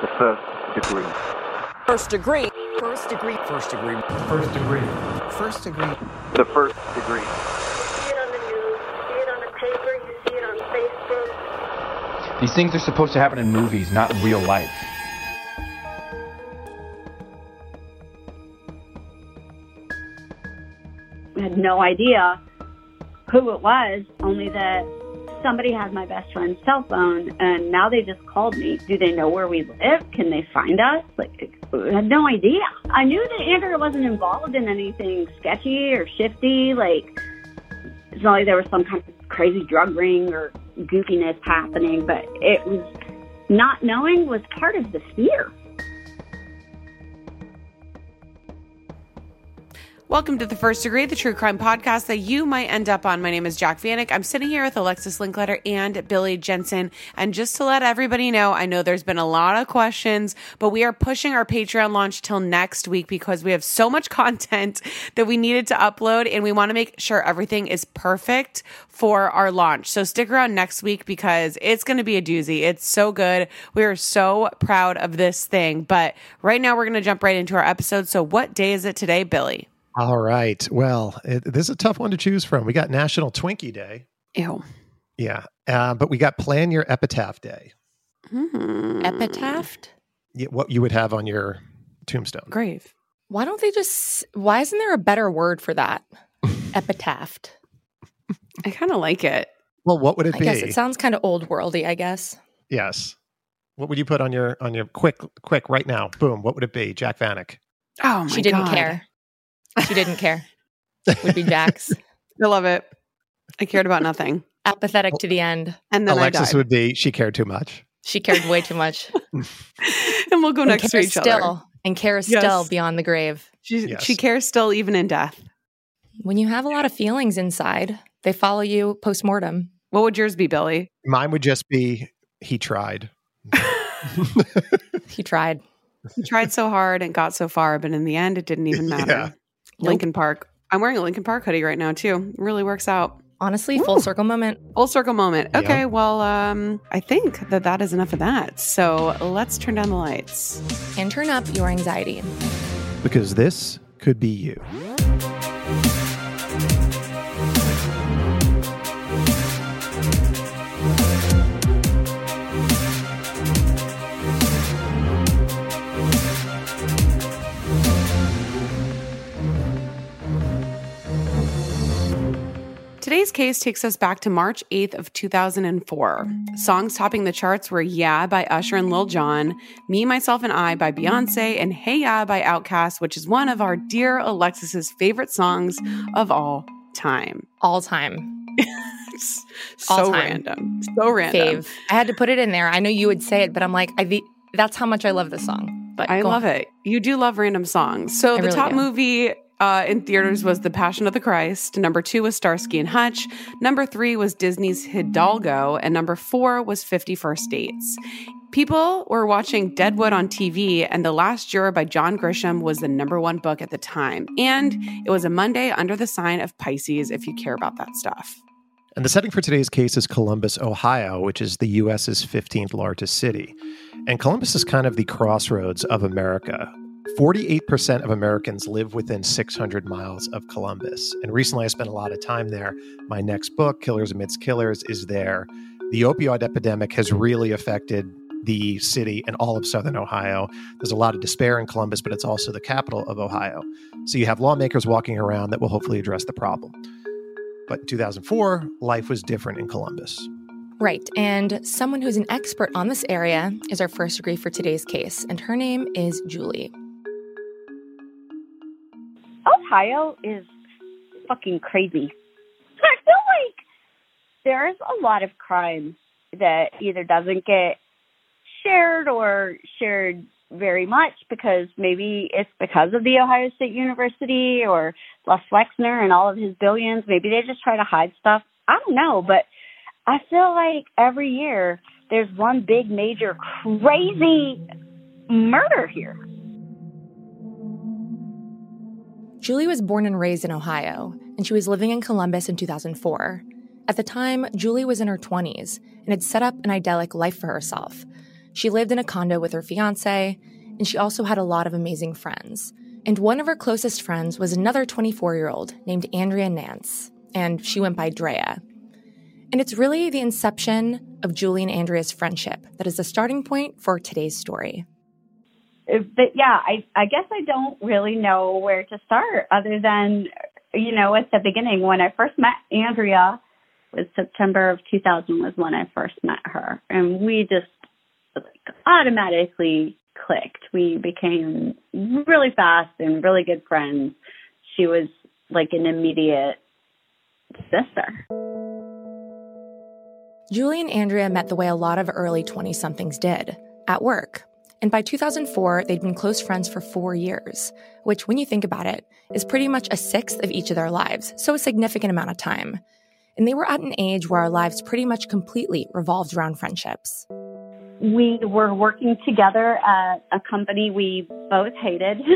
The first degree. First degree. First degree. First degree. First degree. First degree. The first degree. see it on the news, you see it on the paper, you see it on Facebook. These things are supposed to happen in movies, not in real life. I had no idea who it was, only that somebody has my best friend's cell phone and now they just called me. Do they know where we live? Can they find us? Like, I had no idea. I knew that Andrea wasn't involved in anything sketchy or shifty. Like, it's not like there was some kind of crazy drug ring or goofiness happening, but it was not knowing was part of the fear. Welcome to the First Degree, the true crime podcast that you might end up on. My name is Jac Vanek. I'm sitting here with Alexis Linkletter and Billy Jensen. And just to let everybody know, I know there's been a lot of questions, but we are pushing our Patreon launch till next week because we have so much content that we needed to upload and we want to make sure everything is perfect for our launch. So stick around next week because it's going to be a doozy. It's so good. We are so proud of this thing. But right now we're going to jump right into our episode. So what day is it today, Billy? All right. Well, it, this is a tough one to choose from. We got National Twinkie Day. Ew. Yeah. Uh, but we got Plan Your Epitaph Day. Hmm. Epitaph? Yeah, what you would have on your tombstone. Grave. Why don't they just, why isn't there a better word for that? Epitaph. I kind of like it. Well, what would it I be? guess it sounds kind of old worldy, I guess. yes. What would you put on your on your quick quick right now? Boom. What would it be? Jac Vanek. Oh my she didn't God. care. She didn't care. Would be Jac's. I love it. I cared about nothing. Apathetic to the end. And then Alexis I died. would be. She cared too much. She cared way too much. and we'll go and next to cares each still, other. And cares Yes. still beyond the grave. She, Yes. she cares still even in death. When you have a lot of feelings inside, they follow you post mortem. What would yours be, Billy? Mine would just be. He tried. He tried. He tried so hard and got so far, but in the end, it didn't even matter. Yeah. Linkin Park. I'm wearing a Linkin Park hoodie right now too. It really works out. Honestly, full circle moment. Full circle moment. Yeah. Okay, well, um, I think that that is enough of that. So let's turn down the lights. And turn up your anxiety. Because this could be you. Today's case takes us back to March 8th of 2004. Songs topping the charts were Yeah by Usher and Lil Jon, Me, Myself, and I by Beyonce, and Hey Ya by Outkast, which is one of our dear Alexis's favorite songs of all time. All time. so All time. random. So random. Fave. I had to put it in there. I know you would say it, but I'm like, I that's how much I love this song. But I love on. it. You do love random songs. So I the really top do. movie uh, in theaters was The Passion of the Christ. Number two was Starsky and Hutch. Number three was Disney's Hidalgo. And number four was 50 First Dates. People were watching Deadwood on TV, and The Last Juror by John Grisham was the number one book at the time. And it was a Monday under the sign of Pisces, if you care about that stuff. And the setting for today's case is Columbus, Ohio, which is the U.S.'s 15th largest city. And Columbus is kind of the crossroads of America. 48% of Americans live within 600 miles of Columbus. And recently I spent a lot of time there. My next book, Killers Amidst Killers, is there. The opioid epidemic has really affected the city and all of southern Ohio. There's a lot of despair in Columbus, but it's also the capital of Ohio. So you have lawmakers walking around that will hopefully address the problem. But in 2004, life was different in Columbus. Right. And someone who's an expert on this area is our first degree for today's case, and her name is Julie. Ohio is fucking crazy. I feel like there's a lot of crime that either doesn't get shared or shared very much because maybe it's because of the Ohio State University or Les Wexner and all of his billions. Maybe they just try to hide stuff. I don't know, but I feel like every year there's one big major crazy murder here. Julie was born and raised in Ohio, and she was living in Columbus in 2004. At the time, Julie was in her 20s and had set up an idyllic life for herself. She lived in a condo with her fiance, and she also had a lot of amazing friends. And one of her closest friends was another 24 year old named Andrea Nance, and she went by Drea. And it's really the inception of Julie and Andrea's friendship that is the starting point for today's story. But yeah, I I guess I don't really know where to start other than you know at the beginning when I first met Andrea was September of 2000 was when I first met her, and we just like, automatically clicked. We became really fast and really good friends. She was like an immediate sister. Julie and Andrea met the way a lot of early 20 somethings did at work. And by 2004, they'd been close friends for four years, which, when you think about it, is pretty much a sixth of each of their lives, so a significant amount of time. And they were at an age where our lives pretty much completely revolved around friendships. We were working together at a company we both hated.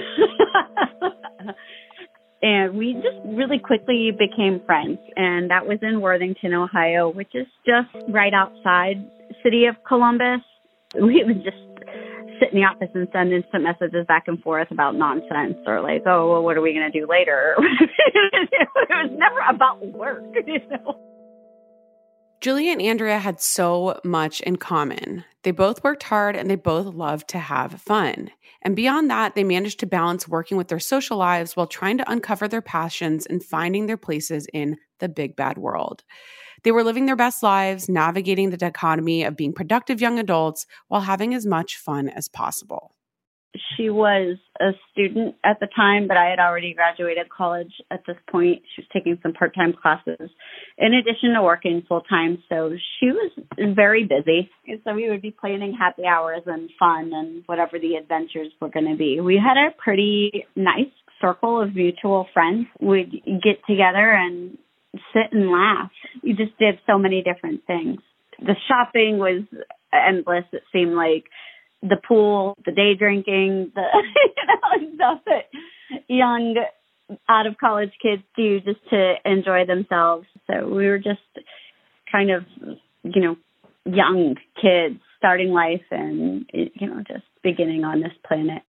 and we just really quickly became friends. And that was in Worthington, Ohio, which is just right outside city of Columbus. We would just sit in the office and send instant messages back and forth about nonsense or like, oh, well, what are we going to do later? it was never about work, you know. Julie and Andrea had so much in common. They both worked hard and they both loved to have fun. And beyond that, they managed to balance working with their social lives while trying to uncover their passions and finding their places in the big bad world. They were living their best lives, navigating the dichotomy of being productive young adults while having as much fun as possible. She was a student at the time, but I had already graduated college at this point. She was taking some part time classes in addition to working full time. So she was very busy. And so we would be planning happy hours and fun and whatever the adventures were going to be. We had a pretty nice circle of mutual friends. We'd get together and sit and laugh. You just did so many different things. The shopping was endless. It seemed like the pool, the day drinking, the you know stuff that young out of college kids do just to enjoy themselves. So we were just kind of you know young kids starting life and you know just beginning on this planet.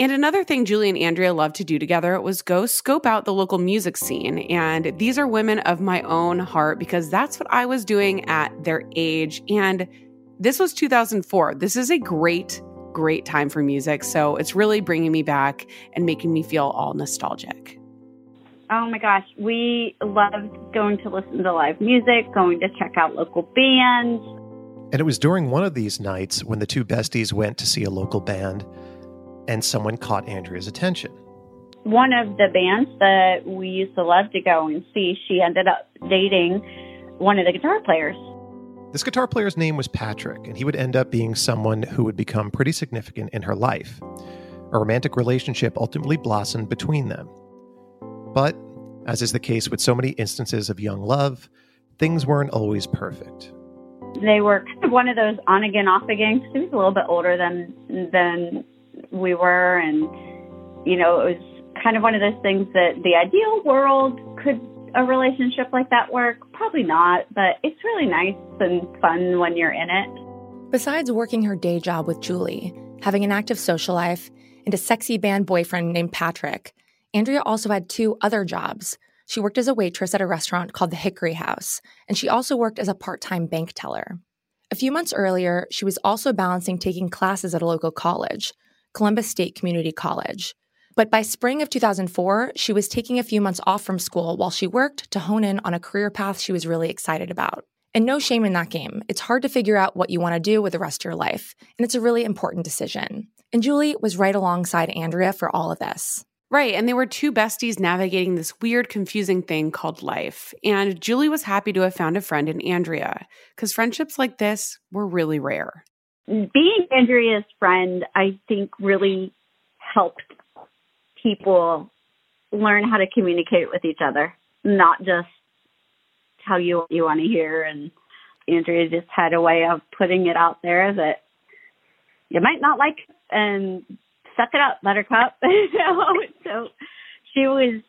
And another thing Julie and Andrea loved to do together was go scope out the local music scene. And these are women of my own heart because that's what I was doing at their age. And this was 2004. This is a great, great time for music. So it's really bringing me back and making me feel all nostalgic. Oh my gosh, we loved going to listen to live music, going to check out local bands. And it was during one of these nights when the two besties went to see a local band and someone caught Andrea's attention. One of the bands that we used to love to go and see, she ended up dating one of the guitar players. This guitar player's name was Patrick, and he would end up being someone who would become pretty significant in her life. A romantic relationship ultimately blossomed between them. But, as is the case with so many instances of young love, things weren't always perfect. They were kind of one of those on again, off again. He was a little bit older than than we were. And you know it was kind of one of those things that the ideal world could a relationship like that work? Probably not but it's really nice and fun when you're in it. Besides working her day job with julie having an active social life and a sexy band boyfriend named patrick andrea also had two other jobs. She worked as a waitress at a restaurant called the Hickory House, and she also worked as a part time bank teller. A few months earlier, she was also balancing taking classes at a local college, Columbus State Community College. But by spring of 2004, she was taking a few months off from school while she worked to hone in on a career path she was really excited about. And no shame in that game. It's hard to figure out what you want to do with the rest of your life, and it's a really important decision. And Julie was right alongside Andrea for all of this. Right. And they were two besties navigating this weird, confusing thing called life. And Julie was happy to have found a friend in Andrea because friendships like this were really rare. Being Andrea's friend, I think, really helped people learn how to communicate with each other, not just tell you what you want to hear. And Andrea just had a way of putting it out there that you might not like and suck it up, buttercup. so she was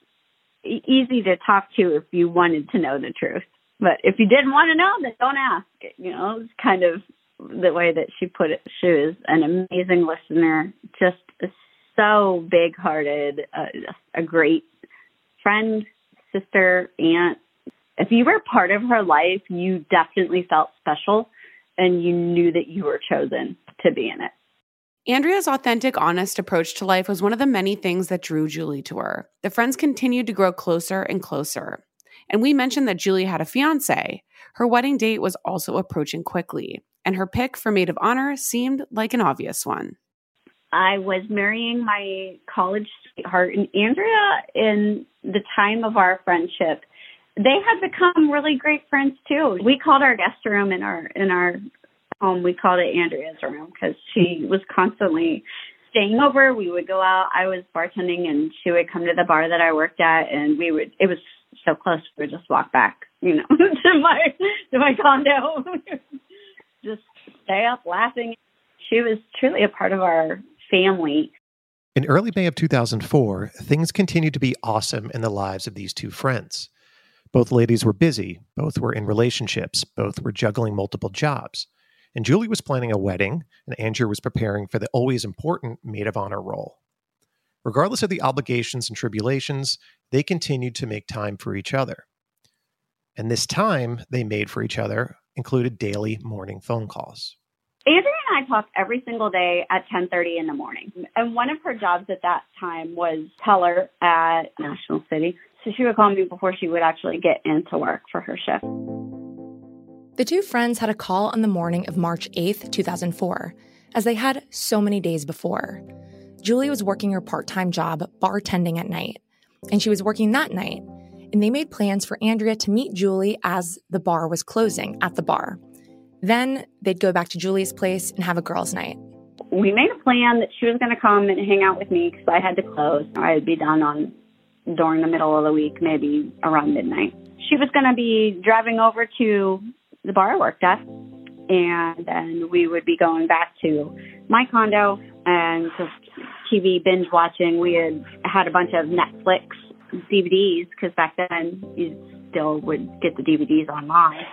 easy to talk to if you wanted to know the truth. But if you didn't want to know, then don't ask. You know, it's kind of the way that she put it. She was an amazing listener, just so big hearted, uh, a great friend, sister, aunt. If you were part of her life, you definitely felt special and you knew that you were chosen to be in it. Andrea's authentic, honest approach to life was one of the many things that drew Julie to her. The friends continued to grow closer and closer. And we mentioned that Julie had a fiance. Her wedding date was also approaching quickly, and her pick for maid of honor seemed like an obvious one. I was marrying my college sweetheart, and Andrea, in the time of our friendship, they had become really great friends too. We called our guest room in our in our home, we called it Andrea's room because she was constantly staying over. We would go out. I was bartending and she would come to the bar that I worked at and we would, it was so close. We would just walk back, you know, to my, to my condo. just stay up laughing. She was truly a part of our family. In early May of 2004, things continued to be awesome in the lives of these two friends. Both ladies were busy, both were in relationships, both were juggling multiple jobs. And Julie was planning a wedding, and Andrew was preparing for the always important maid of honor role. Regardless of the obligations and tribulations, they continued to make time for each other. And this time they made for each other included daily morning phone calls. Andrea and I talked every single day at 10:30 in the morning. And one of her jobs at that time was teller at National City. So she would call me before she would actually get into work for her shift. The two friends had a call on the morning of March 8th, 2004, as they had so many days before. Julie was working her part time job bartending at night, and she was working that night. And they made plans for Andrea to meet Julie as the bar was closing at the bar. Then they'd go back to Julie's place and have a girls' night. We made a plan that she was going to come and hang out with me because I had to close. I'd be done on during the middle of the week, maybe around midnight. She was going to be driving over to the bar I worked at. And then we would be going back to my condo and just TV binge watching. We had had a bunch of Netflix DVDs because back then you still would get the DVDs online.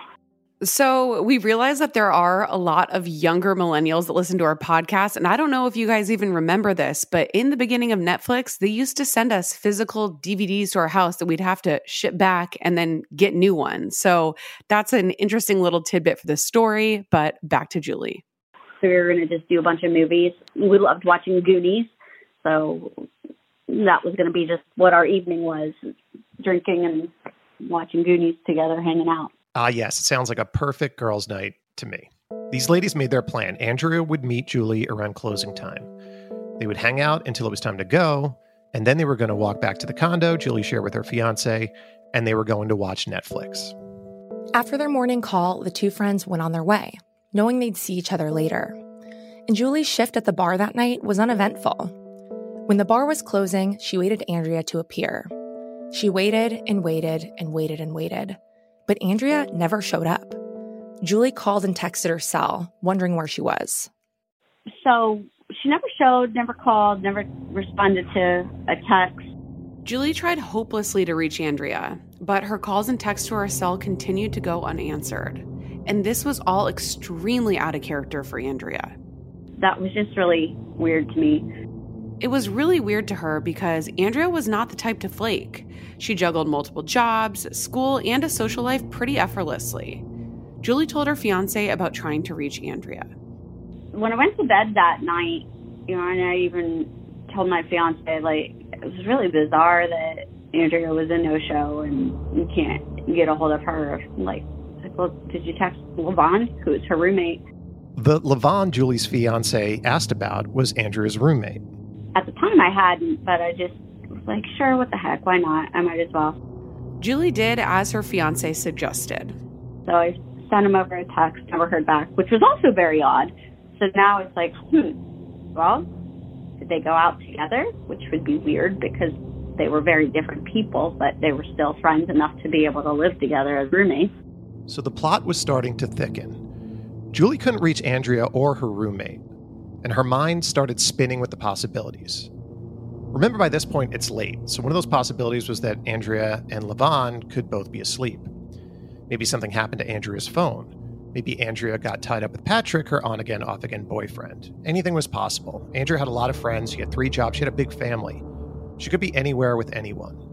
So we realize that there are a lot of younger millennials that listen to our podcast. And I don't know if you guys even remember this, but in the beginning of Netflix, they used to send us physical DVDs to our house that we'd have to ship back and then get new ones. So that's an interesting little tidbit for the story. But back to Julie. So we were going to just do a bunch of movies. We loved watching Goonies. So that was going to be just what our evening was drinking and watching Goonies together, hanging out. Ah, yes, it sounds like a perfect girls' night to me. These ladies made their plan. Andrea would meet Julie around closing time. They would hang out until it was time to go, and then they were going to walk back to the condo Julie shared with her fiance, and they were going to watch Netflix. After their morning call, the two friends went on their way, knowing they'd see each other later. And Julie's shift at the bar that night was uneventful. When the bar was closing, she waited Andrea to appear. She waited and waited and waited and waited but Andrea never showed up. Julie called and texted her cell, wondering where she was. So she never showed, never called, never responded to a text. Julie tried hopelessly to reach Andrea, but her calls and texts to her cell continued to go unanswered. And this was all extremely out of character for Andrea. That was just really weird to me. It was really weird to her because Andrea was not the type to flake. She juggled multiple jobs, school, and a social life pretty effortlessly. Julie told her fiance about trying to reach Andrea. When I went to bed that night, you know, and I even told my fiance, like, it was really bizarre that Andrea was a no show and you can't get a hold of her. Like, like well, did you text Levon, who is her roommate? The Levon, Julie's fiance, asked about was Andrea's roommate. At the time, I hadn't, but I just was like, sure, what the heck? Why not? I might as well. Julie did as her fiance suggested. So I sent him over a text, never heard back, which was also very odd. So now it's like, hmm, well, did they go out together? Which would be weird because they were very different people, but they were still friends enough to be able to live together as roommates. So the plot was starting to thicken. Julie couldn't reach Andrea or her roommate, and her mind started spinning with the possibilities. Remember, by this point, it's late, so one of those possibilities was that Andrea and Levon could both be asleep. Maybe something happened to Andrea's phone. Maybe Andrea got tied up with Patrick, her on again, off again boyfriend. Anything was possible. Andrea had a lot of friends, she had three jobs, she had a big family. She could be anywhere with anyone.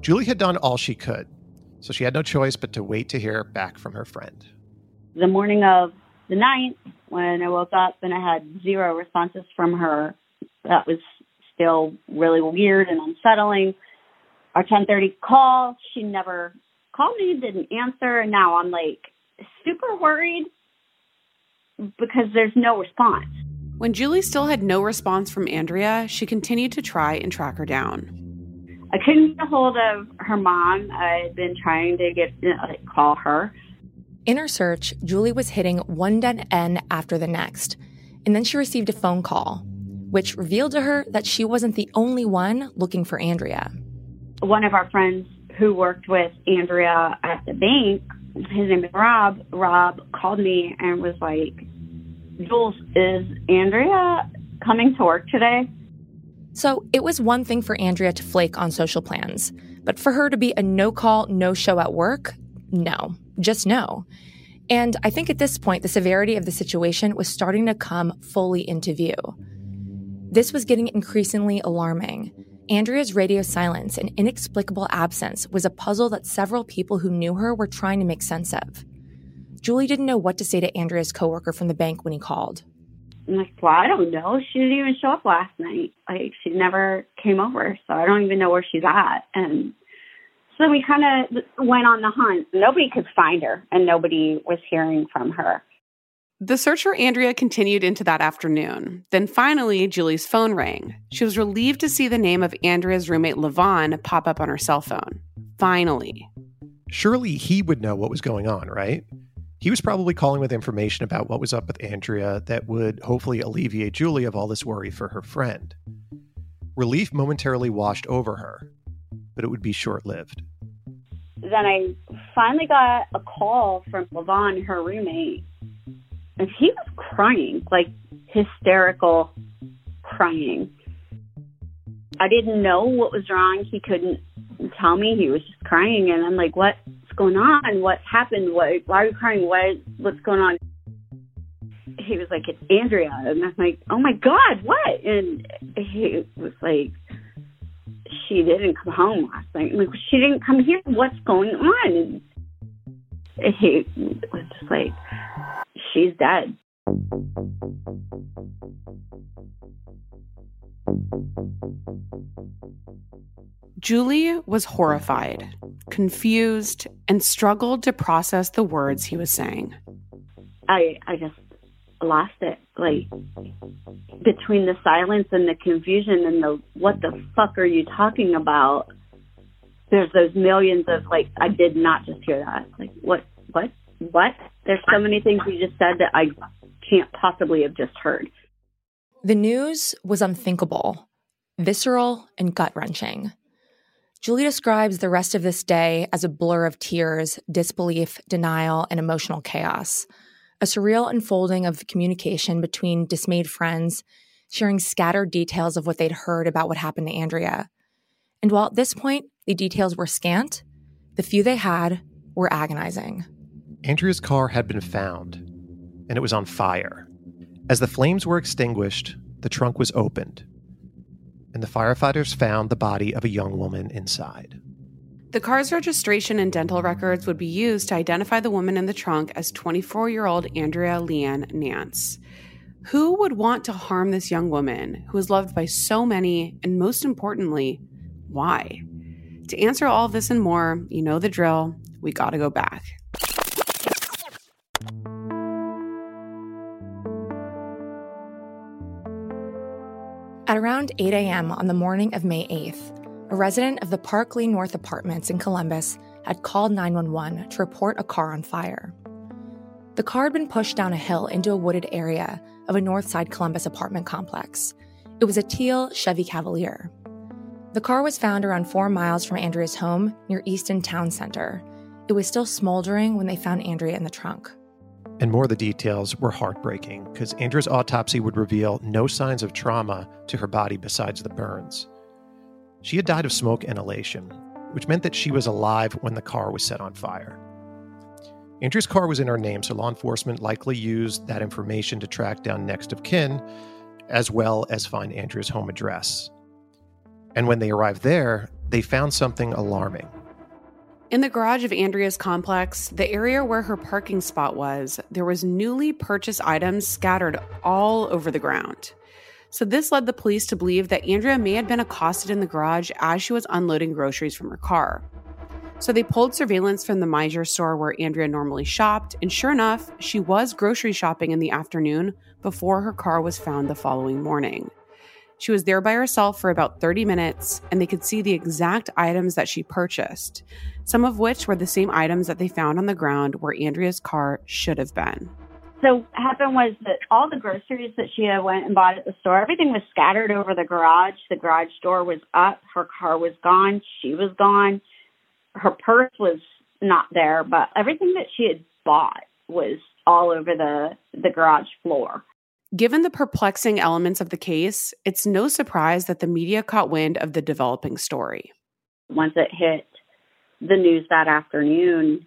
Julie had done all she could, so she had no choice but to wait to hear back from her friend the morning of the ninth, when I woke up and I had zero responses from her, that was still really weird and unsettling. Our 10:30 call, she never called me, didn't answer, and now I'm like super worried because there's no response. When Julie still had no response from Andrea, she continued to try and track her down. I couldn't get a hold of her mom. I had been trying to get uh, call her. In her search, Julie was hitting one dead end after the next, and then she received a phone call, which revealed to her that she wasn't the only one looking for Andrea. One of our friends who worked with Andrea at the bank, his name is Rob, Rob called me and was like, Jules, is Andrea coming to work today? So it was one thing for Andrea to flake on social plans, but for her to be a no call, no show at work, no just no. And I think at this point, the severity of the situation was starting to come fully into view. This was getting increasingly alarming. Andrea's radio silence and inexplicable absence was a puzzle that several people who knew her were trying to make sense of. Julie didn't know what to say to Andrea's coworker from the bank when he called. I'm like, well, I don't know. She didn't even show up last night. Like, she never came over, so I don't even know where she's at. And so we kind of went on the hunt. Nobody could find her, and nobody was hearing from her. The search for Andrea continued into that afternoon. Then finally, Julie's phone rang. She was relieved to see the name of Andrea's roommate, Levon, pop up on her cell phone. Finally. Surely he would know what was going on, right? He was probably calling with information about what was up with Andrea that would hopefully alleviate Julie of all this worry for her friend. Relief momentarily washed over her, but it would be short lived then I finally got a call from Levon, her roommate, and he was crying, like hysterical crying. I didn't know what was wrong. He couldn't tell me. He was just crying, and I'm like, "What's going on? What happened? Why are you crying? What? What's going on?" He was like, "It's Andrea," and I'm like, "Oh my God, what?" And he was like, she didn't come home last night. Like, she didn't come here. What's going on? And he was just like, she's dead. Julie was horrified, confused, and struggled to process the words he was saying. I I just lost it. Like between the silence and the confusion and the what the mm-hmm. fuck are you talking about? There's those millions of like I did not just hear that. Like what what what? There's so many things you just said that I can't possibly have just heard. The news was unthinkable, visceral, and gut wrenching. Julie describes the rest of this day as a blur of tears, disbelief, denial, and emotional chaos a surreal unfolding of communication between dismayed friends, sharing scattered details of what they'd heard about what happened to Andrea. And while at this point the details were scant, the few they had were agonizing. Andrea's car had been found, and it was on fire. As the flames were extinguished, the trunk was opened, and the firefighters found the body of a young woman inside. The car's registration and dental records would be used to identify the woman in the trunk as 24 year old Andrea Leanne Nance. Who would want to harm this young woman who is loved by so many, and most importantly, why? To answer all of this and more, you know the drill. We gotta go back. At around 8 a.m. on the morning of May 8th, a resident of the Park Lane North Apartments in Columbus had called 911 to report a car on fire. The car had been pushed down a hill into a wooded area of a Northside Columbus apartment complex. It was a teal Chevy Cavalier. The car was found around four miles from Andrea's home near Easton Town Center. It was still smoldering when they found Andrea in the trunk. And more of the details were heartbreaking because Andrea's autopsy would reveal no signs of trauma to her body besides the burns. She had died of smoke inhalation, which meant that she was alive when the car was set on fire. Andrea's car was in her name, so law enforcement likely used that information to track down next of kin, as well as find Andrea's home address. And when they arrived there, they found something alarming. In the garage of Andrea's complex, the area where her parking spot was, there was newly purchased items scattered all over the ground. So this led the police to believe that Andrea may have been accosted in the garage as she was unloading groceries from her car. So they pulled surveillance from the Meijer store where Andrea normally shopped, and sure enough, she was grocery shopping in the afternoon before her car was found the following morning. She was there by herself for about 30 minutes, and they could see the exact items that she purchased, some of which were the same items that they found on the ground where Andrea's car should have been. So what happened was that all the groceries that she had went and bought at the store, everything was scattered over the garage. The garage door was up. Her car was gone. She was gone. Her purse was not there, but everything that she had bought was all over the the garage floor. Given the perplexing elements of the case, it's no surprise that the media caught wind of the developing story. Once it hit the news that afternoon,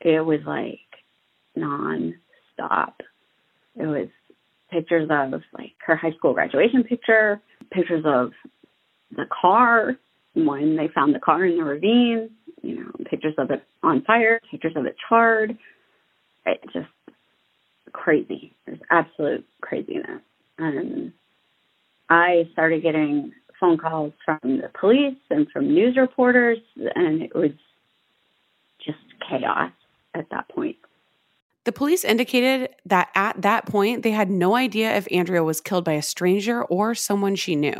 it was like non-stop. It was pictures of like her high school graduation picture, pictures of the car when they found the car in the ravine, you know, pictures of it on fire, pictures of it charred. It just crazy. There's absolute craziness. And I started getting phone calls from the police and from news reporters, and it was just chaos at that point. The police indicated that at that point, they had no idea if Andrea was killed by a stranger or someone she knew.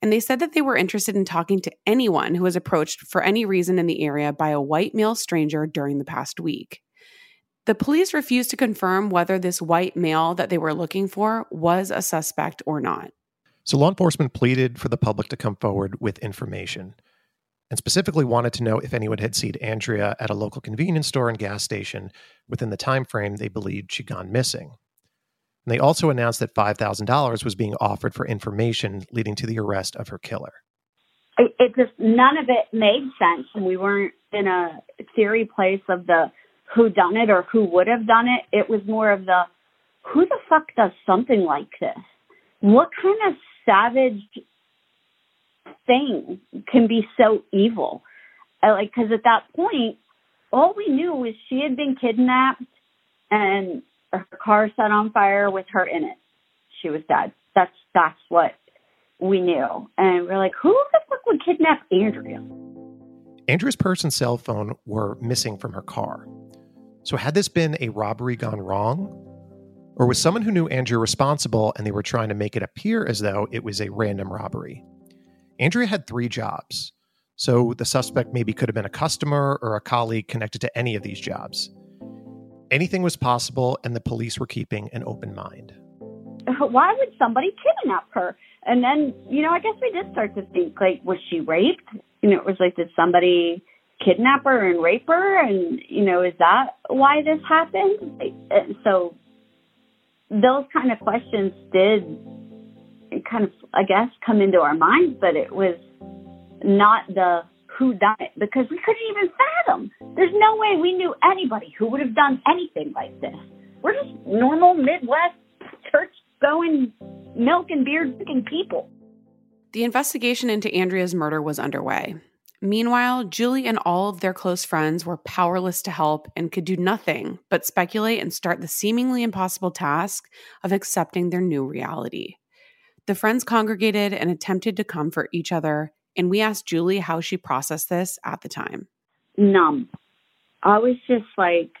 And they said that they were interested in talking to anyone who was approached for any reason in the area by a white male stranger during the past week. The police refused to confirm whether this white male that they were looking for was a suspect or not. So law enforcement pleaded for the public to come forward with information and specifically wanted to know if anyone had seen Andrea at a local convenience store and gas station within the time frame they believed she'd gone missing. And they also announced that $5,000 was being offered for information leading to the arrest of her killer. It, it just none of it made sense, and we weren't in a theory place of the who done it or who would have done it. It was more of the who the fuck does something like this? What kind of savage thing can be so evil? I, like, because at that point, all we knew was she had been kidnapped and her car set on fire with her in it. She was dead. That's that's what we knew, and we're like, who the fuck would kidnap Andrea? Andrea's purse and cell phone were missing from her car. So, had this been a robbery gone wrong? Or was someone who knew Andrea responsible and they were trying to make it appear as though it was a random robbery? Andrea had three jobs. So, the suspect maybe could have been a customer or a colleague connected to any of these jobs. Anything was possible, and the police were keeping an open mind. Why would somebody kidnap her? And then, you know, I guess we did start to think like, was she raped? You know, it was like, did somebody kidnap her and rape her and you know is that why this happened so those kind of questions did kind of i guess come into our minds but it was not the who done it because we couldn't even fathom there's no way we knew anybody who would have done anything like this we're just normal midwest church going milk and beer drinking people The investigation into Andrea's murder was underway. Meanwhile, Julie and all of their close friends were powerless to help and could do nothing but speculate and start the seemingly impossible task of accepting their new reality. The friends congregated and attempted to comfort each other, and we asked Julie how she processed this at the time. Numb. I was just like,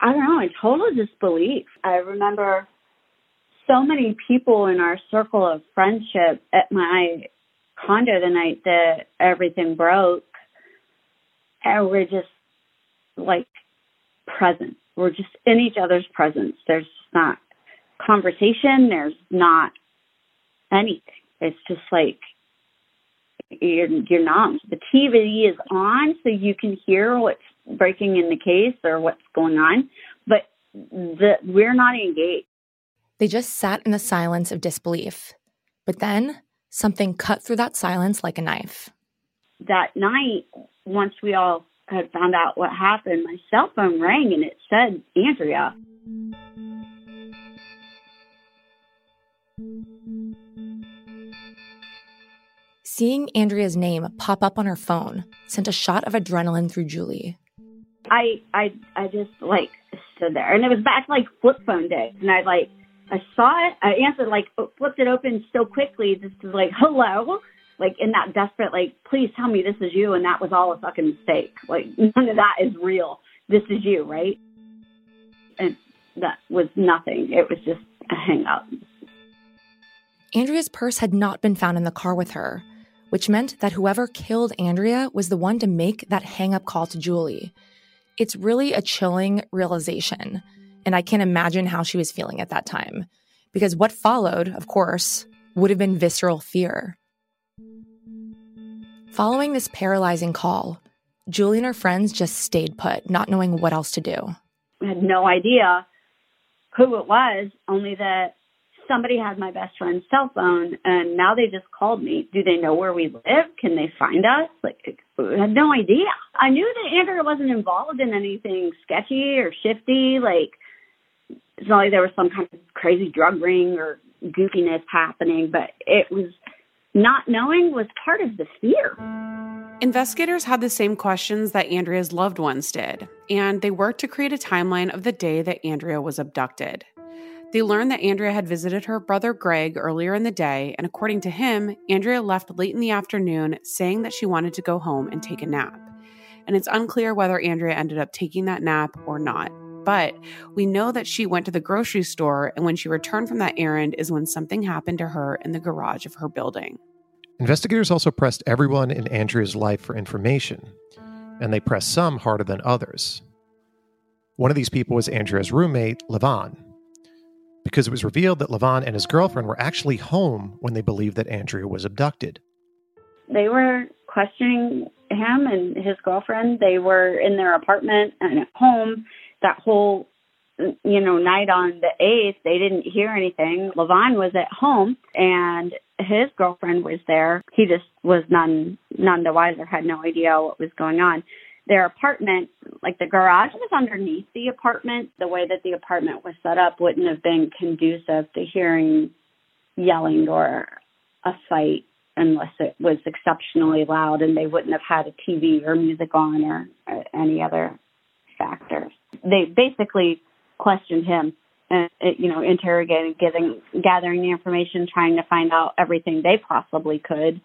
I don't know, in total disbelief. I remember so many people in our circle of friendship at my condo the night that everything broke. And we're just like present. We're just in each other's presence. There's not conversation. There's not anything. It's just like you're you're numb. The TV is on, so you can hear what's breaking in the case or what's going on, but the we're not engaged. They just sat in the silence of disbelief. But then something cut through that silence like a knife. That night, once we all had found out what happened, my cell phone rang and it said Andrea. Seeing Andrea's name pop up on her phone sent a shot of adrenaline through Julie. I I I just like stood there, and it was back like flip phone day, and I like I saw it, I answered like flipped it open so quickly, just like hello, like in that desperate like please tell me this is you, and that was all a fucking mistake. Like none of that is real. This is you, right? And that was nothing. It was just a hang up. Andrea's purse had not been found in the car with her, which meant that whoever killed Andrea was the one to make that hang up call to Julie. It's really a chilling realization, and I can't imagine how she was feeling at that time. Because what followed, of course, would have been visceral fear. Following this paralyzing call, Julie and her friends just stayed put, not knowing what else to do. I had no idea who it was, only that somebody had my best friend's cell phone and now they just called me. Do they know where we live? Can they find us? Like, I had no idea. I knew that Andrea wasn't involved in anything sketchy or shifty. Like, it's not like there was some kind of crazy drug ring or goofiness happening, but it was not knowing was part of the fear. Investigators had the same questions that Andrea's loved ones did, and they worked to create a timeline of the day that Andrea was abducted. They learned that Andrea had visited her brother Greg earlier in the day, and according to him, Andrea left late in the afternoon saying that she wanted to go home and take a nap. And it's unclear whether Andrea ended up taking that nap or not. But we know that she went to the grocery store, and when she returned from that errand is when something happened to her in the garage of her building. Investigators also pressed everyone in Andrea's life for information, and they pressed some harder than others. One of these people was Andrea's roommate, Levon, because it was revealed that Levon and his girlfriend were actually home when they believed that Andrea was abducted. They were questioning him and his girlfriend. They were in their apartment and at home that whole you know night on the 8th they didn't hear anything levon was at home and his girlfriend was there he just was none none the wiser had no idea what was going on their apartment like the garage was underneath the apartment. The way that the apartment was set up wouldn't have been conducive to hearing yelling or a fight unless it was exceptionally loud and they wouldn't have had a tv or music on or, or any other factors. They basically questioned him uh, and you know interrogating giving, gathering the information trying to find out everything they possibly could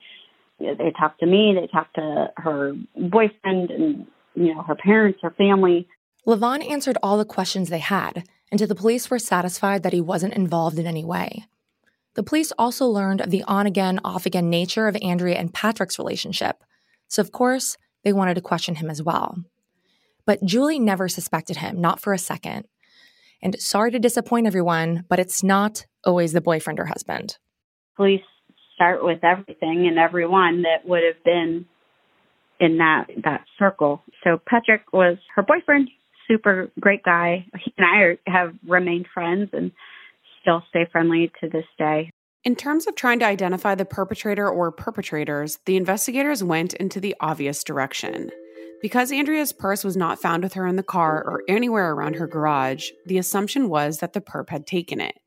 they talked to me they talked to her boyfriend and you know her parents her family levon answered all the questions they had and to the police were satisfied that he wasn't involved in any way the police also learned of the on again off again nature of andrea and patrick's relationship so of course they wanted to question him as well but Julie never suspected him, not for a second. And sorry to disappoint everyone, but it's not always the boyfriend or husband. Police start with everything and everyone that would have been in that that circle. So Patrick was her boyfriend, super great guy. He and I are, have remained friends and still stay friendly to this day. In terms of trying to identify the perpetrator or perpetrators, the investigators went into the obvious direction. Because Andrea's purse was not found with her in the car or anywhere around her garage, the assumption was that the perp had taken it.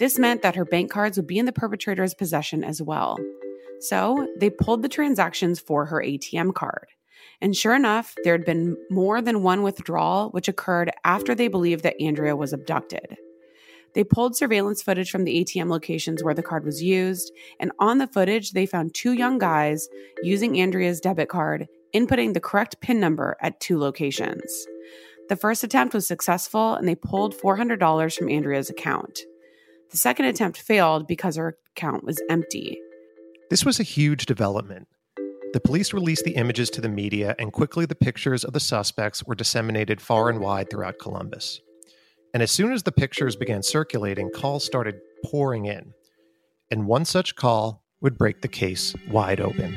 This meant that her bank cards would be in the perpetrator's possession as well. So they pulled the transactions for her ATM card. And sure enough, there had been more than one withdrawal, which occurred after they believed that Andrea was abducted. They pulled surveillance footage from the ATM locations where the card was used, and on the footage, they found two young guys using Andrea's debit card, inputting the correct PIN number at two locations. The first attempt was successful, and they pulled $400 from Andrea's account. The second attempt failed because her account was empty. This was a huge development. The police released the images to the media, and quickly the pictures of the suspects were disseminated far and wide throughout Columbus. And as soon as the pictures began circulating, calls started pouring in. And one such call would break the case wide open.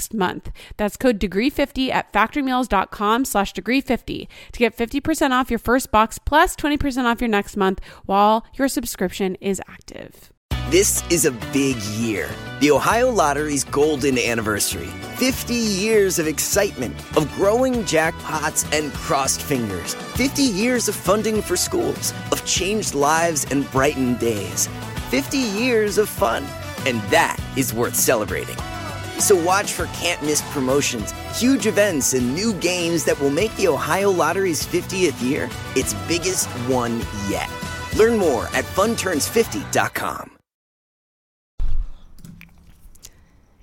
next month. That's code degree50 at factormeals.com slash degree50 to get 50% off your first box plus 20% off your next month while your subscription is active. This is a big year. The Ohio Lottery's golden anniversary. 50 years of excitement, of growing jackpots and crossed fingers. 50 years of funding for schools, of changed lives and brightened days. 50 years of fun. And that is worth celebrating. So watch for can't miss promotions, huge events, and new games that will make the Ohio Lottery's 50th year its biggest one yet. Learn more at funturns50.com.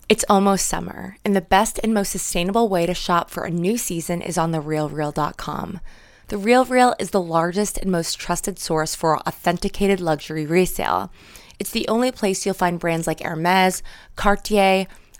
It's almost summer, and the best and most sustainable way to shop for a new season is on therealreal.com. The Real Real is the largest and most trusted source for authenticated luxury resale. It's the only place you'll find brands like Hermes, Cartier,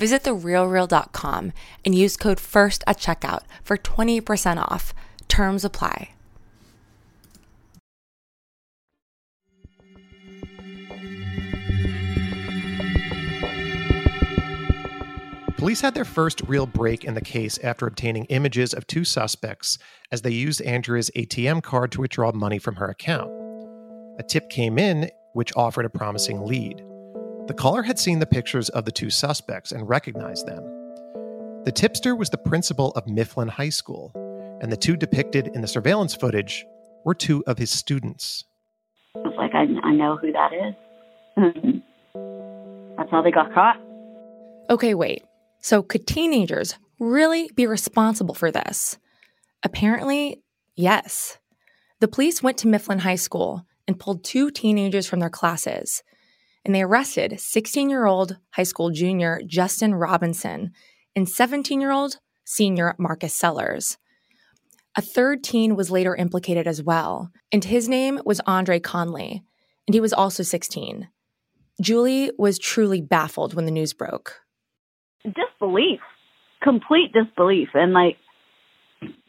Visit therealreal.com and use code FIRST at checkout for 20% off. Terms apply. Police had their first real break in the case after obtaining images of two suspects as they used Andrea's ATM card to withdraw money from her account. A tip came in which offered a promising lead. The caller had seen the pictures of the two suspects and recognized them. The tipster was the principal of Mifflin High School, and the two depicted in the surveillance footage were two of his students. I was like, I, I know who that is. That's how they got caught. Okay, wait. So, could teenagers really be responsible for this? Apparently, yes. The police went to Mifflin High School and pulled two teenagers from their classes, and they arrested 16 year old high school junior Justin Robinson and 17 year old senior Marcus Sellers. A third teen was later implicated as well, and his name was Andre Conley, and he was also 16. Julie was truly baffled when the news broke. Disbelief, complete disbelief. And like,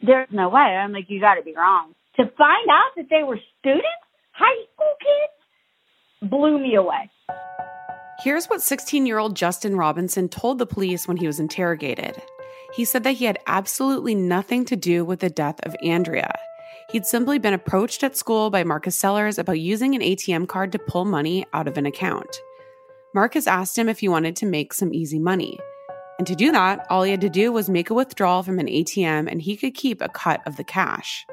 there's no way. I'm like, you got to be wrong. To find out that they were students, high school kids, blew me away. Here's what 16 year old Justin Robinson told the police when he was interrogated. He said that he had absolutely nothing to do with the death of Andrea. He'd simply been approached at school by Marcus Sellers about using an ATM card to pull money out of an account. Marcus asked him if he wanted to make some easy money. And to do that, all he had to do was make a withdrawal from an ATM and he could keep a cut of the cash.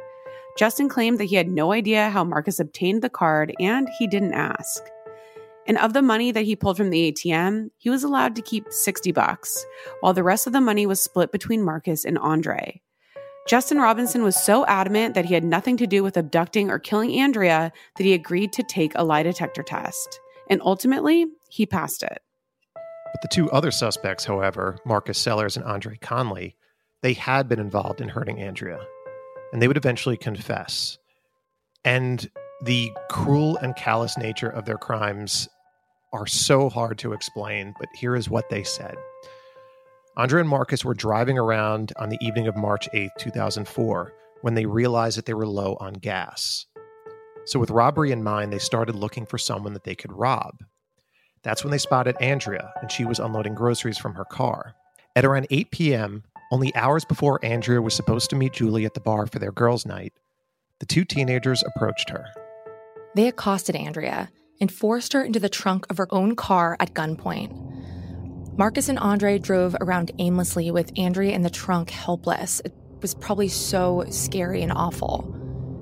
Justin claimed that he had no idea how Marcus obtained the card and he didn't ask. And of the money that he pulled from the ATM, he was allowed to keep 60 bucks, while the rest of the money was split between Marcus and Andre. Justin Robinson was so adamant that he had nothing to do with abducting or killing Andrea that he agreed to take a lie detector test. And ultimately, he passed it. But the two other suspects, however, Marcus Sellers and Andre Conley, they had been involved in hurting Andrea, and they would eventually confess. And the cruel and callous nature of their crimes are so hard to explain, but here is what they said. Andre and Marcus were driving around on the evening of March 8th, 2004, when they realized that they were low on gas. So, with robbery in mind, they started looking for someone that they could rob. That's when they spotted Andrea, and she was unloading groceries from her car. At around 8 p.m., only hours before Andrea was supposed to meet Julie at the bar for their girls' night, the two teenagers approached her. They accosted Andrea and forced her into the trunk of her own car at gunpoint. Marcus and Andre drove around aimlessly with Andrea in the trunk helpless. It was probably so scary and awful.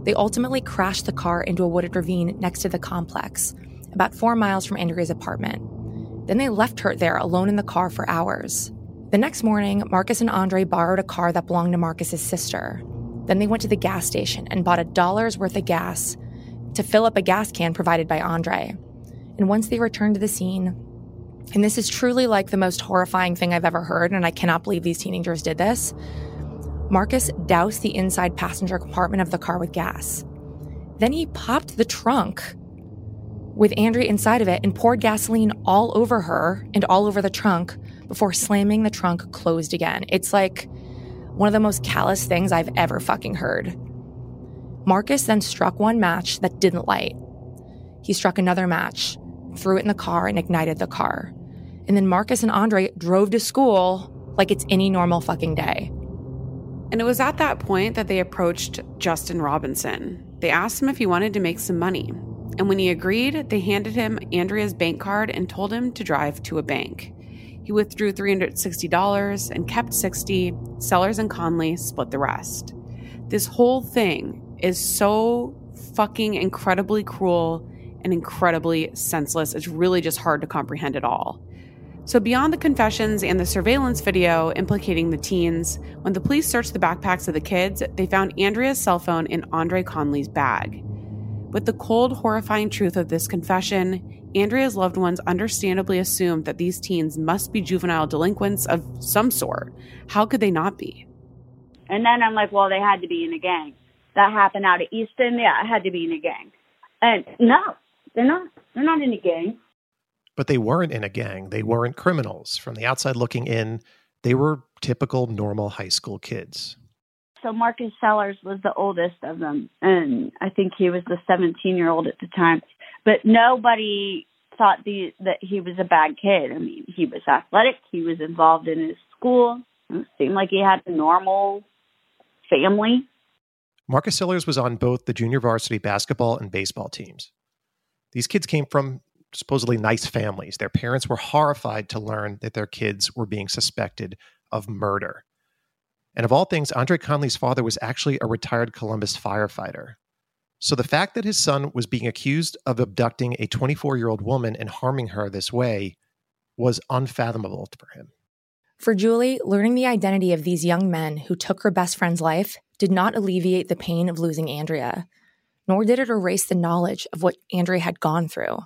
They ultimately crashed the car into a wooded ravine next to the complex, about four miles from Andrea's apartment. Then they left her there alone in the car for hours. The next morning, Marcus and Andre borrowed a car that belonged to Marcus's sister. Then they went to the gas station and bought a dollar's worth of gas to fill up a gas can provided by Andre. And once they returned to the scene, and this is truly like the most horrifying thing I've ever heard, and I cannot believe these teenagers did this. Marcus doused the inside passenger compartment of the car with gas. Then he popped the trunk with Andrea inside of it and poured gasoline all over her and all over the trunk before slamming the trunk closed again. It's like one of the most callous things I've ever fucking heard. Marcus then struck one match that didn't light. He struck another match, threw it in the car, and ignited the car. And then Marcus and Andre drove to school like it's any normal fucking day. And it was at that point that they approached Justin Robinson. They asked him if he wanted to make some money. And when he agreed, they handed him Andrea's bank card and told him to drive to a bank. He withdrew $360 and kept 60. Sellers and Conley split the rest. This whole thing is so fucking incredibly cruel and incredibly senseless. It's really just hard to comprehend it all. So, beyond the confessions and the surveillance video implicating the teens, when the police searched the backpacks of the kids, they found Andrea's cell phone in Andre Conley's bag. With the cold, horrifying truth of this confession, Andrea's loved ones understandably assumed that these teens must be juvenile delinquents of some sort. How could they not be? And then I'm like, well, they had to be in a gang. That happened out of Easton. Yeah, it had to be in a gang. And no, they're not. They're not in a gang. But they weren't in a gang. They weren't criminals. From the outside looking in, they were typical normal high school kids. So Marcus Sellers was the oldest of them, and I think he was the 17 year old at the time. But nobody thought the, that he was a bad kid. I mean, he was athletic. He was involved in his school. It seemed like he had a normal family. Marcus Sellers was on both the junior varsity basketball and baseball teams. These kids came from supposedly nice families. Their parents were horrified to learn that their kids were being suspected of murder. And of all things, Andre Conley's father was actually a retired Columbus firefighter. So the fact that his son was being accused of abducting a 24 year old woman and harming her this way was unfathomable for him. For Julie, learning the identity of these young men who took her best friend's life did not alleviate the pain of losing Andrea, nor did it erase the knowledge of what Andrea had gone through.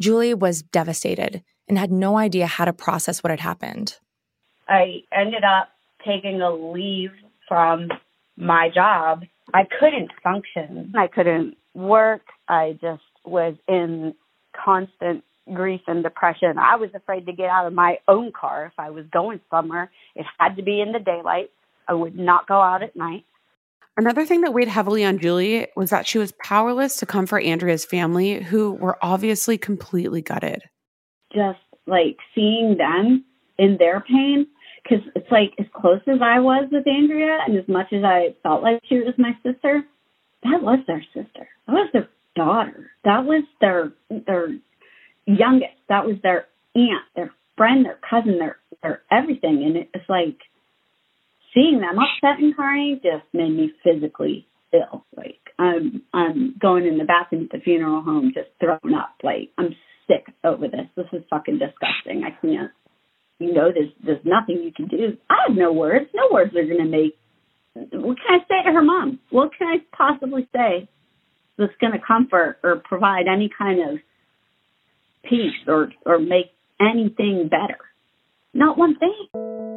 Julie was devastated and had no idea how to process what had happened. I ended up taking a leave from my job. I couldn't function. I couldn't work. I just was in constant grief and depression. I was afraid to get out of my own car if I was going somewhere. It had to be in the daylight. I would not go out at night. Another thing that weighed heavily on Julie was that she was powerless to comfort Andrea's family, who were obviously completely gutted. Just like seeing them in their pain, because it's like as close as I was with Andrea, and as much as I felt like she was my sister, that was their sister. That was their daughter. That was their their youngest. That was their aunt, their friend, their cousin, their their everything. And it's like seeing them upset and crying just made me physically ill. Like I'm I'm going in the bathroom at the funeral home just thrown up. Like I'm sick over this. This is fucking disgusting. I can't you know, there's there's nothing you can do. I have no words. No words are gonna make what can I say to her mom? What can I possibly say that's gonna comfort or provide any kind of peace or or make anything better? Not one thing.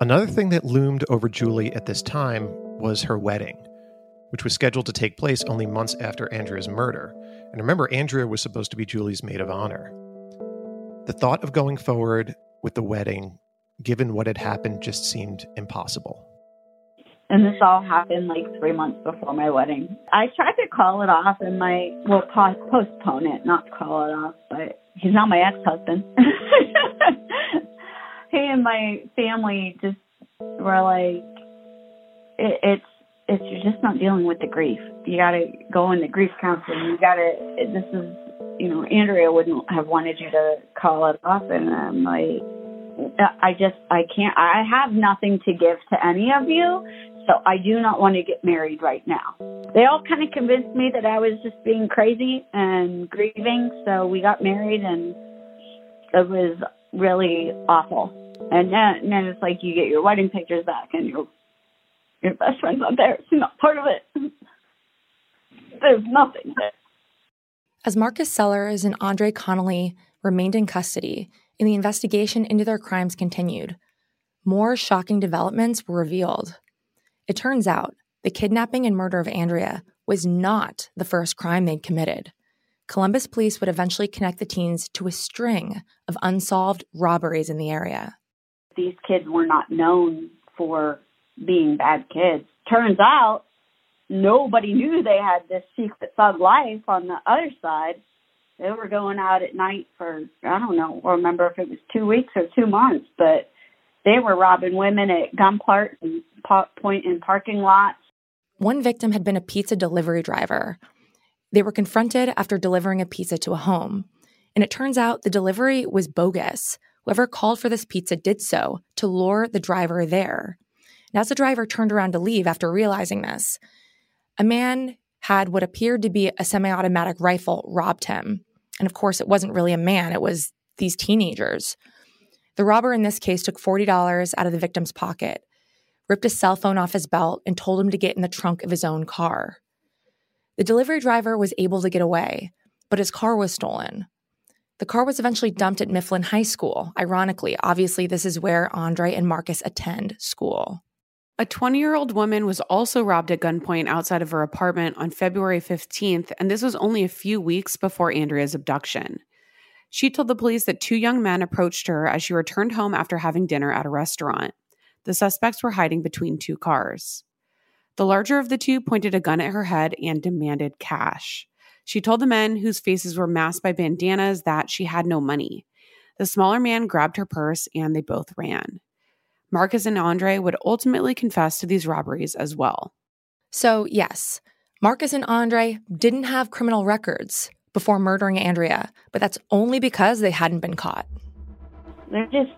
Another thing that loomed over Julie at this time was her wedding, which was scheduled to take place only months after Andrea's murder. And remember, Andrea was supposed to be Julie's maid of honor. The thought of going forward with the wedding, given what had happened, just seemed impossible. And this all happened like three months before my wedding. I tried to call it off and my, well, postpone it, not call it off, but he's not my ex husband. and my family just were like, it, it's, it's, you're just not dealing with the grief. You gotta go into grief counseling. You gotta, this is, you know, Andrea wouldn't have wanted you to call it off. And I'm like, I just, I can't, I have nothing to give to any of you. So I do not want to get married right now. They all kind of convinced me that I was just being crazy and grieving. So we got married and it was really awful. And then, and then it's like you get your wedding pictures back and your your best friend's not there. It's not part of it. There's nothing there. As Marcus Sellers and Andre Conley remained in custody and the investigation into their crimes continued, more shocking developments were revealed. It turns out the kidnapping and murder of Andrea was not the first crime they'd committed. Columbus police would eventually connect the teens to a string of unsolved robberies in the area. These kids were not known for being bad kids. Turns out nobody knew they had this secret thug life on the other side. They were going out at night for, I don't know, remember if it was two weeks or two months, but they were robbing women at gunpoint and point in parking lots. One victim had been a pizza delivery driver. They were confronted after delivering a pizza to a home. And it turns out the delivery was bogus. Whoever called for this pizza did so to lure the driver there. And as the driver turned around to leave after realizing this, a man had what appeared to be a semi automatic rifle robbed him. And of course, it wasn't really a man, it was these teenagers. The robber in this case took $40 out of the victim's pocket, ripped a cell phone off his belt, and told him to get in the trunk of his own car. The delivery driver was able to get away, but his car was stolen. The car was eventually dumped at Mifflin High School. Ironically, obviously, this is where Andre and Marcus attend school. A 20 year old woman was also robbed at gunpoint outside of her apartment on February 15th, and this was only a few weeks before Andrea's abduction. She told the police that two young men approached her as she returned home after having dinner at a restaurant. The suspects were hiding between two cars. The larger of the two pointed a gun at her head and demanded cash. She told the men, whose faces were masked by bandanas, that she had no money. The smaller man grabbed her purse and they both ran. Marcus and Andre would ultimately confess to these robberies as well. So, yes, Marcus and Andre didn't have criminal records before murdering Andrea, but that's only because they hadn't been caught. They're just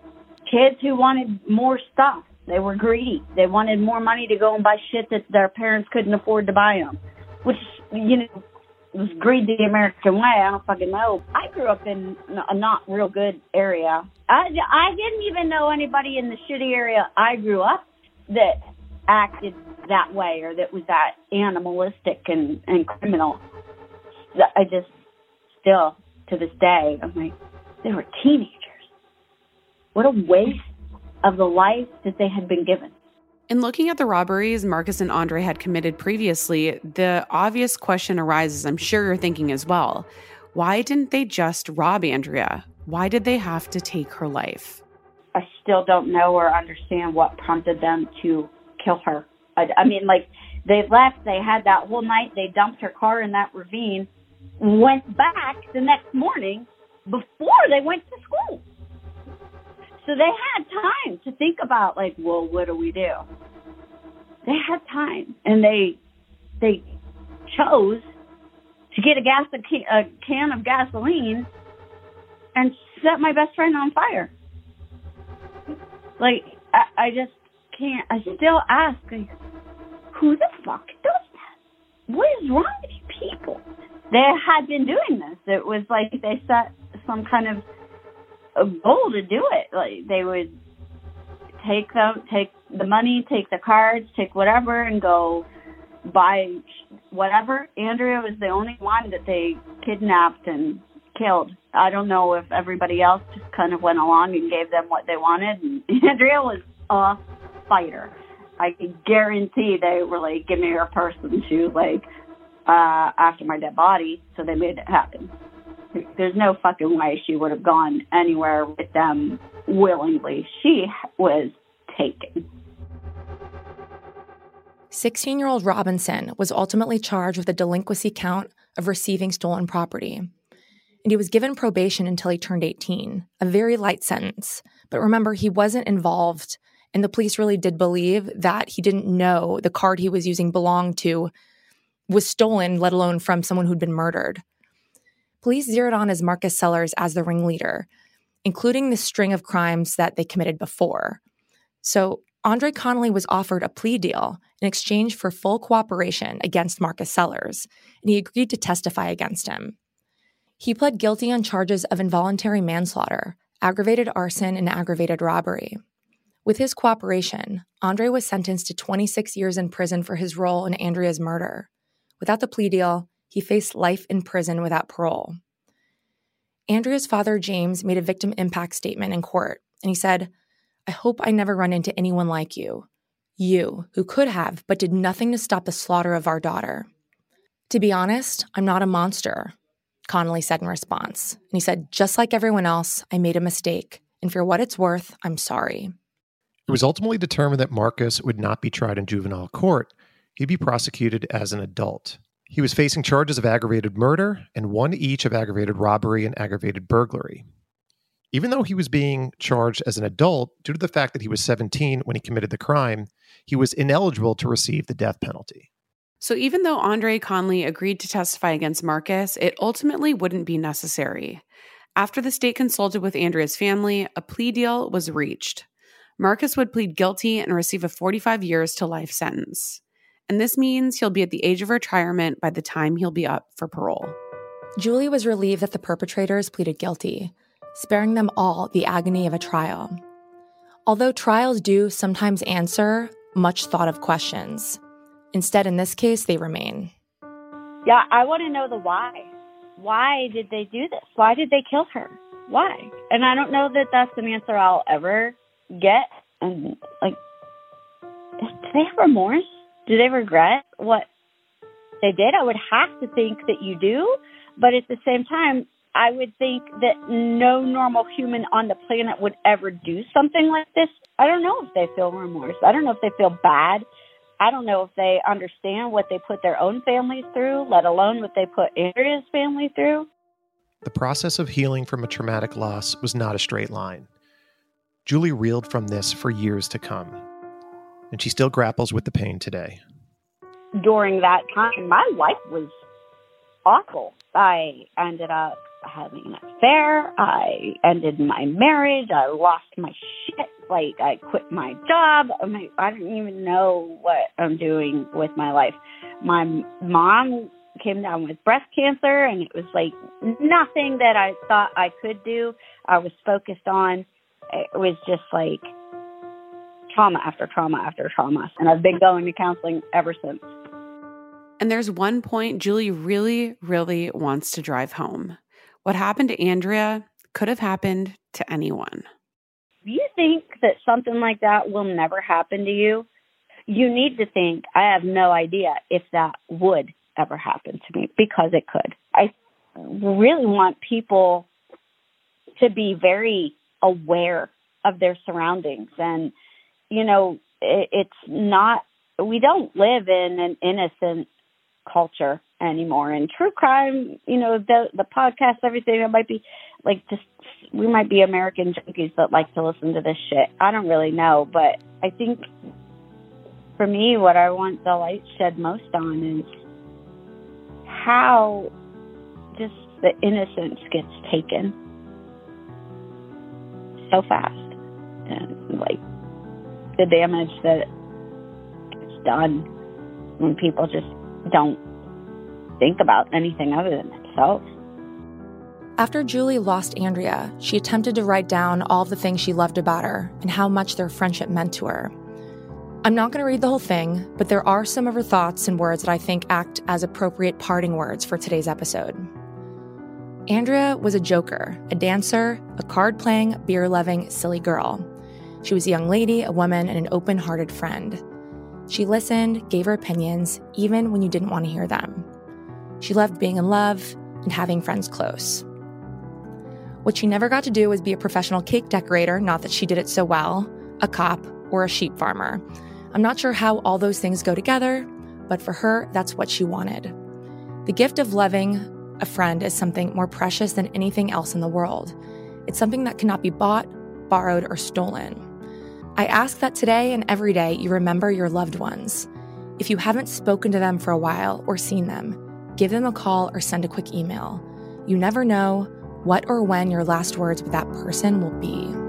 kids who wanted more stuff. They were greedy. They wanted more money to go and buy shit that their parents couldn't afford to buy them, which you know was greed the American way. I don't fucking know. I grew up in a not real good area. I I didn't even know anybody in the shitty area I grew up that acted that way or that was that animalistic and and criminal. I just still to this day I'm like they were teenagers. What a waste of the life that they had been given. In looking at the robberies Marcus and Andre had committed previously, the obvious question arises, I'm sure you're thinking as well. Why didn't they just rob Andrea? Why did they have to take her life? I still don't know or understand what prompted them to kill her. I, I mean, like, they left, they had that whole night, they dumped her car in that ravine, went back the next morning before they went to school. So they had time to think about like, well, what do we do? They had time, and they they chose to get a gas a can, of gasoline and set my best friend on fire. Like I, I just can't. I still ask, like, who the fuck does that? What is wrong with you people? They had been doing this. It was like they set some kind of a goal to do it. Like they would take them, take the money, take the cards, take whatever, and go buy whatever. Andrea was the only one that they kidnapped and killed. I don't know if everybody else just kind of went along and gave them what they wanted. And Andrea was a fighter. I can guarantee they were like, "Give me your purse," and she was like, uh, "After my dead body," so they made it happen. There's no fucking way she would have gone anywhere with them willingly. She was taken. 16 year old Robinson was ultimately charged with a delinquency count of receiving stolen property. And he was given probation until he turned 18, a very light sentence. But remember, he wasn't involved, and the police really did believe that he didn't know the card he was using belonged to was stolen, let alone from someone who'd been murdered police zeroed on as Marcus Sellers as the ringleader, including the string of crimes that they committed before. So Andre Conley was offered a plea deal in exchange for full cooperation against Marcus Sellers, and he agreed to testify against him. He pled guilty on charges of involuntary manslaughter, aggravated arson, and aggravated robbery. With his cooperation, Andre was sentenced to 26 years in prison for his role in Andrea's murder. Without the plea deal, he faced life in prison without parole. Andrea's father, James, made a victim impact statement in court, and he said, I hope I never run into anyone like you. You, who could have, but did nothing to stop the slaughter of our daughter. To be honest, I'm not a monster, Conley said in response. And he said, just like everyone else, I made a mistake. And for what it's worth, I'm sorry. It was ultimately determined that Marcus would not be tried in juvenile court. He'd be prosecuted as an adult. He was facing charges of aggravated murder and one each of aggravated robbery and aggravated burglary. Even though he was being charged as an adult, due to the fact that he was 17 when he committed the crime, he was ineligible to receive the death penalty. So, even though Andre Conley agreed to testify against Marcus, it ultimately wouldn't be necessary. After the state consulted with Andrea's family, a plea deal was reached. Marcus would plead guilty and receive a 45 years to life sentence and this means he'll be at the age of retirement by the time he'll be up for parole. Julie was relieved that the perpetrators pleaded guilty, sparing them all the agony of a trial. Although trials do sometimes answer much thought of questions, instead, in this case, they remain. Yeah, I want to know the why. Why did they do this? Why did they kill her? Why? And I don't know that that's an answer I'll ever get. And, like, do they have remorse? Do they regret what they did? I would have to think that you do, but at the same time, I would think that no normal human on the planet would ever do something like this. I don't know if they feel remorse. I don't know if they feel bad. I don't know if they understand what they put their own families through, let alone what they put Andrea's family through. The process of healing from a traumatic loss was not a straight line. Julie reeled from this for years to come and she still grapples with the pain today. During that time, my life was awful. I ended up having an affair. I ended my marriage. I lost my shit. Like I quit my job. I, mean, I don't even know what I'm doing with my life. My mom came down with breast cancer and it was like nothing that I thought I could do. I was focused on. It was just like trauma after trauma after trauma. And I've been going to counseling ever since. And there's one point Julie really, really wants to drive home. What happened to Andrea could have happened to anyone. Do you think that something like that will never happen to you, you need to think, I have no idea if that would ever happen to me because it could. I really want people to be very aware of their surroundings and you know it, it's not we don't live in an innocent culture anymore. And true crime you know the the podcast everything it might be like just we might be american junkies that like to listen to this shit. I don't really know but i think for me what i want the light shed most on is how just the innocence gets taken so fast and like the damage that gets done when people just don't think about anything other than themselves. After Julie lost Andrea, she attempted to write down all the things she loved about her and how much their friendship meant to her. I'm not going to read the whole thing, but there are some of her thoughts and words that I think act as appropriate parting words for today's episode. Andrea was a joker, a dancer, a card playing, beer loving, silly girl. She was a young lady, a woman, and an open hearted friend. She listened, gave her opinions, even when you didn't want to hear them. She loved being in love and having friends close. What she never got to do was be a professional cake decorator, not that she did it so well, a cop, or a sheep farmer. I'm not sure how all those things go together, but for her, that's what she wanted. The gift of loving a friend is something more precious than anything else in the world. It's something that cannot be bought, borrowed, or stolen. I ask that today and every day you remember your loved ones. If you haven't spoken to them for a while or seen them, give them a call or send a quick email. You never know what or when your last words with that person will be.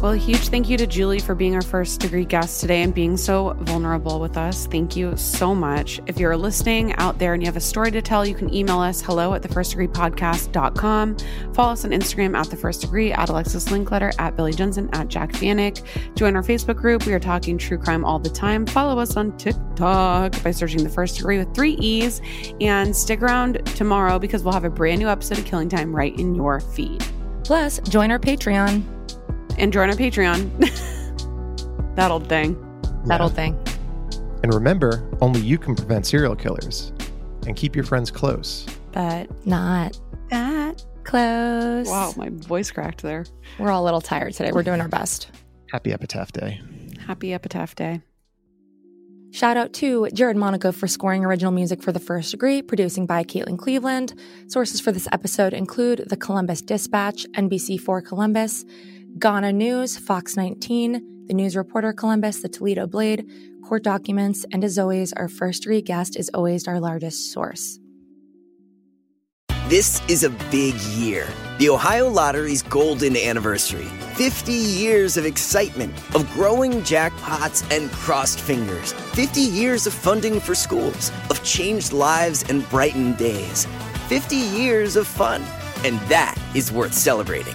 Well, a huge thank you to Julie for being our first degree guest today and being so vulnerable with us. Thank you so much. If you're listening out there and you have a story to tell, you can email us hello at the first degree podcast.com. Follow us on Instagram at the first degree, at Alexis Linkletter, at Billy Jensen, at Jac Vanek. Join our Facebook group. We are talking true crime all the time. Follow us on TikTok by searching the first degree with three E's. And stick around tomorrow because we'll have a brand new episode of Killing Time right in your feed. Plus, join our Patreon and join our Patreon. that old thing. That old thing. And remember, only you can prevent serial killers. And keep your friends close. But not that close. Wow, my voice cracked there. We're all a little tired today. We're doing our best. Happy Epitaph Day. Happy Epitaph Day. Shout out to Jared Monaco for scoring original music for The First Degree, producing by Caitlin Cleveland. Sources for this episode include the Columbus Dispatch, NBC4 Columbus, Ghana News, Fox 19, The News Reporter Columbus, The Toledo Blade, court documents, and as always, our first guest is always our largest source. This is a big year. The Ohio Lottery's golden anniversary. 50 years of excitement, of growing jackpots and crossed fingers. 50 years of funding for schools, of changed lives and brightened days. 50 years of fun. And that is worth celebrating.